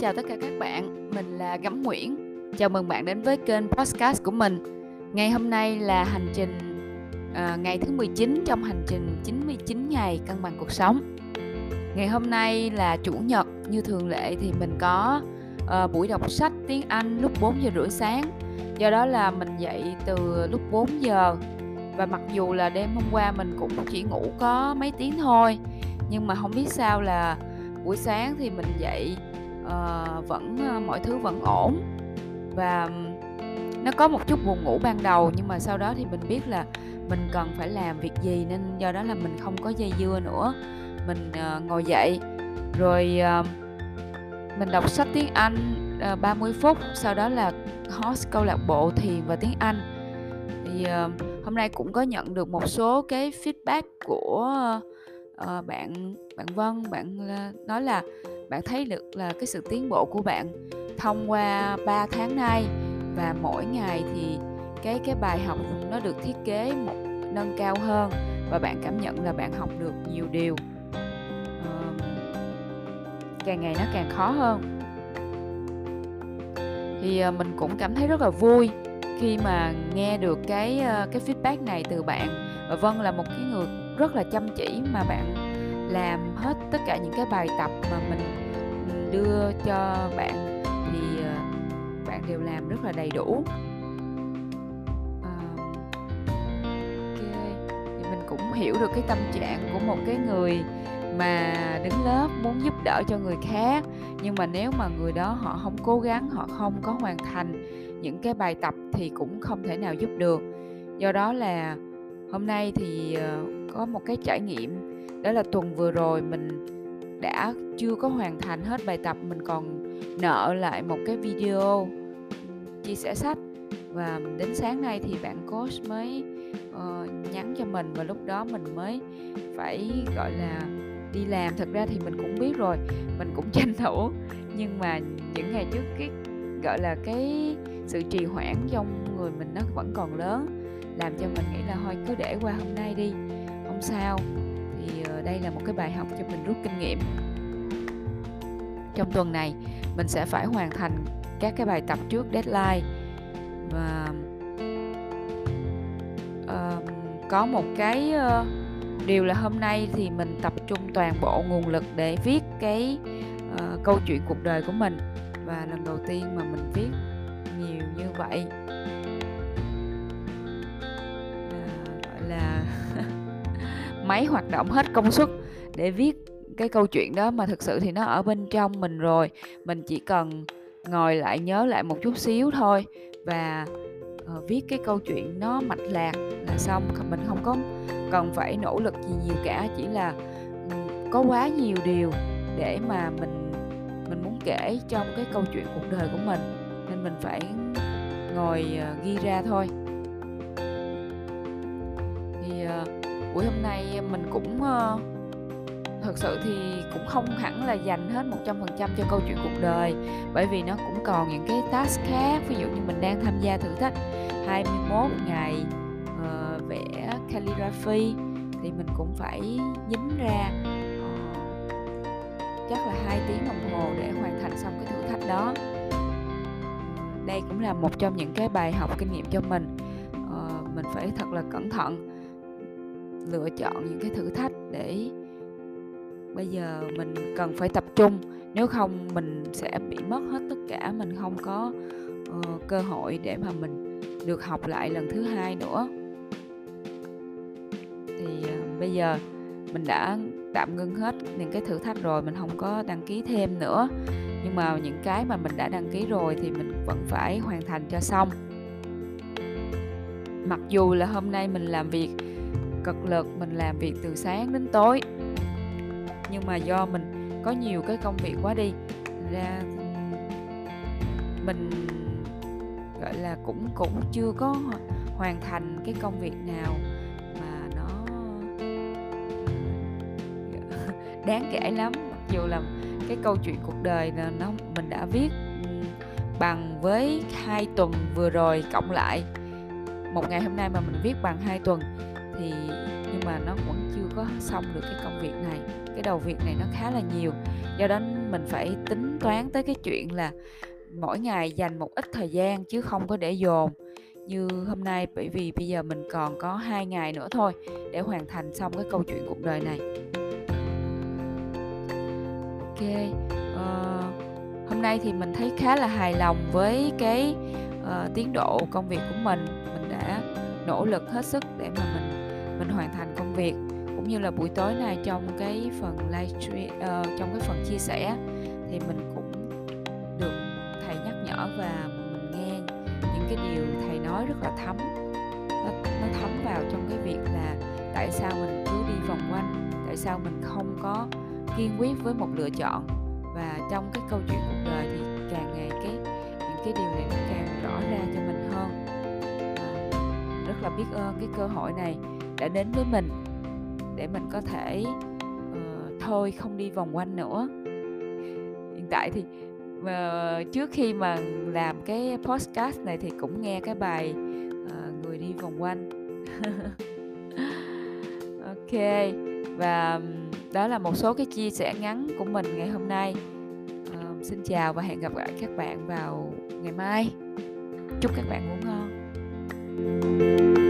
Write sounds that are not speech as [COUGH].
chào tất cả các bạn, mình là Gấm Nguyễn. Chào mừng bạn đến với kênh podcast của mình. Ngày hôm nay là hành trình à, ngày thứ 19 trong hành trình 99 ngày cân bằng cuộc sống. Ngày hôm nay là chủ nhật, như thường lệ thì mình có à, buổi đọc sách tiếng Anh lúc 4 giờ rưỡi sáng. Do đó là mình dậy từ lúc 4 giờ và mặc dù là đêm hôm qua mình cũng chỉ ngủ có mấy tiếng thôi nhưng mà không biết sao là buổi sáng thì mình dậy uh, vẫn uh, mọi thứ vẫn ổn. Và nó có một chút buồn ngủ ban đầu nhưng mà sau đó thì mình biết là mình cần phải làm việc gì nên do đó là mình không có dây dưa nữa. Mình uh, ngồi dậy rồi uh, mình đọc sách tiếng Anh uh, 30 phút sau đó là host câu lạc bộ thiền và tiếng Anh. Thì uh, hôm nay cũng có nhận được một số cái feedback của uh, Ờ, bạn bạn Vân bạn uh, nói là bạn thấy được là cái sự tiến bộ của bạn thông qua 3 tháng nay và mỗi ngày thì cái cái bài học nó được thiết kế một nâng cao hơn và bạn cảm nhận là bạn học được nhiều điều. Uh, càng ngày nó càng khó hơn. Thì uh, mình cũng cảm thấy rất là vui khi mà nghe được cái uh, cái feedback này từ bạn và Vân là một cái người rất là chăm chỉ mà bạn làm hết tất cả những cái bài tập mà mình đưa cho bạn. Thì ờ, bạn đều làm rất là đầy đủ. Ờ, thì mình cũng hiểu được cái tâm trạng của một cái người mà đứng lớp muốn giúp đỡ cho người khác. Nhưng mà nếu mà người đó họ không cố gắng, họ không có hoàn thành những cái bài tập thì cũng không thể nào giúp được. Do đó là hôm nay thì ờ, có một cái trải nghiệm. Đó là tuần vừa rồi mình đã chưa có hoàn thành hết bài tập mình còn nợ lại một cái video chia sẻ sách. Và đến sáng nay thì bạn coach mới uh, nhắn cho mình và lúc đó mình mới phải gọi là đi làm. Thật ra thì mình cũng biết rồi mình cũng [LAUGHS] tranh thủ. Nhưng mà những ngày trước cái gọi là cái sự trì hoãn trong người mình nó vẫn còn lớn làm cho mình nghĩ là thôi cứ để qua hôm nay đi không sao. Thì ờ, đây là một cái bài học cho mình rút kinh nghiệm. Trong tuần này mình sẽ phải hoàn thành các cái bài tập trước deadline. Và uh, có một cái uh, điều là hôm nay thì mình tập trung toàn bộ nguồn lực để viết cái uh, câu chuyện cuộc đời của mình. Và lần đầu tiên mà mình viết nhiều như vậy. Ờ, gọi là máy hoạt động hết công suất để viết cái câu chuyện đó. Mà thực sự thì nó ở bên trong mình rồi. Mình chỉ cần ngồi lại nhớ lại một chút xíu thôi. Và uh, viết cái câu chuyện nó mạch lạc là xong. Mình không có cần phải nỗ lực gì nhiều cả. Chỉ là có quá nhiều điều để mà mình mình muốn kể trong cái câu chuyện cuộc đời của mình. Nên mình phải ngồi uh, ghi ra thôi. Buổi hôm nay mình cũng ờ, uh, thực sự thì cũng không hẳn là dành hết 100% cho câu chuyện cuộc đời bởi vì nó cũng còn những cái task khác. Ví dụ như mình đang tham gia thử thách 21 ngày uh, vẽ calligraphy thì mình cũng phải dính ra uh, chắc là hai tiếng đồng hồ để hoàn thành xong cái thử thách đó. Đây cũng là một trong những cái bài học kinh nghiệm cho mình. Uh, mình phải thật là cẩn thận lựa chọn những cái thử thách để bây giờ mình cần phải tập trung. Nếu không mình sẽ bị mất hết tất cả mình không có uh, cơ hội để mà mình được học lại lần thứ hai nữa. Thì uh, bây giờ mình đã tạm ngưng hết những cái thử thách rồi mình không có đăng ký thêm nữa. Nhưng mà những cái mà mình đã đăng ký rồi thì mình vẫn phải hoàn thành cho xong. Mặc dù là hôm nay mình làm việc cực lực mình làm việc từ sáng đến tối. Nhưng mà do mình có nhiều cái công việc quá đi, ra, mình, gọi là, cũng cũng chưa có hoàn thành cái công việc nào mà nó [LAUGHS] đáng kể lắm. Mặc dù là cái câu chuyện cuộc đời là nó, mình đã viết bằng với hai tuần vừa rồi, cộng lại. Một ngày hôm nay mà mình viết bằng hai tuần thì nhưng mà nó vẫn chưa có xong được cái công việc này. Cái đầu việc này nó khá là nhiều. Do đó mình phải tính toán tới cái chuyện là mỗi ngày dành một ít thời gian chứ không có để dồn. Như hôm nay bởi vì bây giờ mình còn có hai ngày nữa thôi để hoàn thành xong cái câu chuyện cuộc đời này. Ok uh, hôm nay thì mình thấy khá là hài lòng với cái uh, tiến độ công việc của mình. Mình đã nỗ lực hết sức để mà mình mình hoàn thành công việc cũng như là buổi tối này trong cái phần livestream uh, ờ, trong cái phần chia sẻ thì mình cũng được thầy nhắc nhở và mình nghe những cái điều thầy nói rất là thấm. Nó, nó thấm vào trong cái việc là tại sao mình cứ đi vòng quanh tại sao mình không có kiên quyết với một lựa chọn. Và trong cái câu chuyện cuộc đời thì càng ngày cái những cái điều này nó càng rõ ra cho mình hơn. À, rất là biết ơn cái cơ hội này đã đến với mình để mình có thể uh, thôi không đi vòng quanh nữa. Hiện tại thì uh, trước khi mà làm cái podcast này thì cũng nghe cái bài uh, người đi vòng quanh. [LAUGHS] Ok và đó là một số cái chia sẻ ngắn của mình ngày hôm nay. Uh, xin chào và hẹn gặp lại các bạn vào ngày mai. Chúc các bạn ngủ ngon. thank you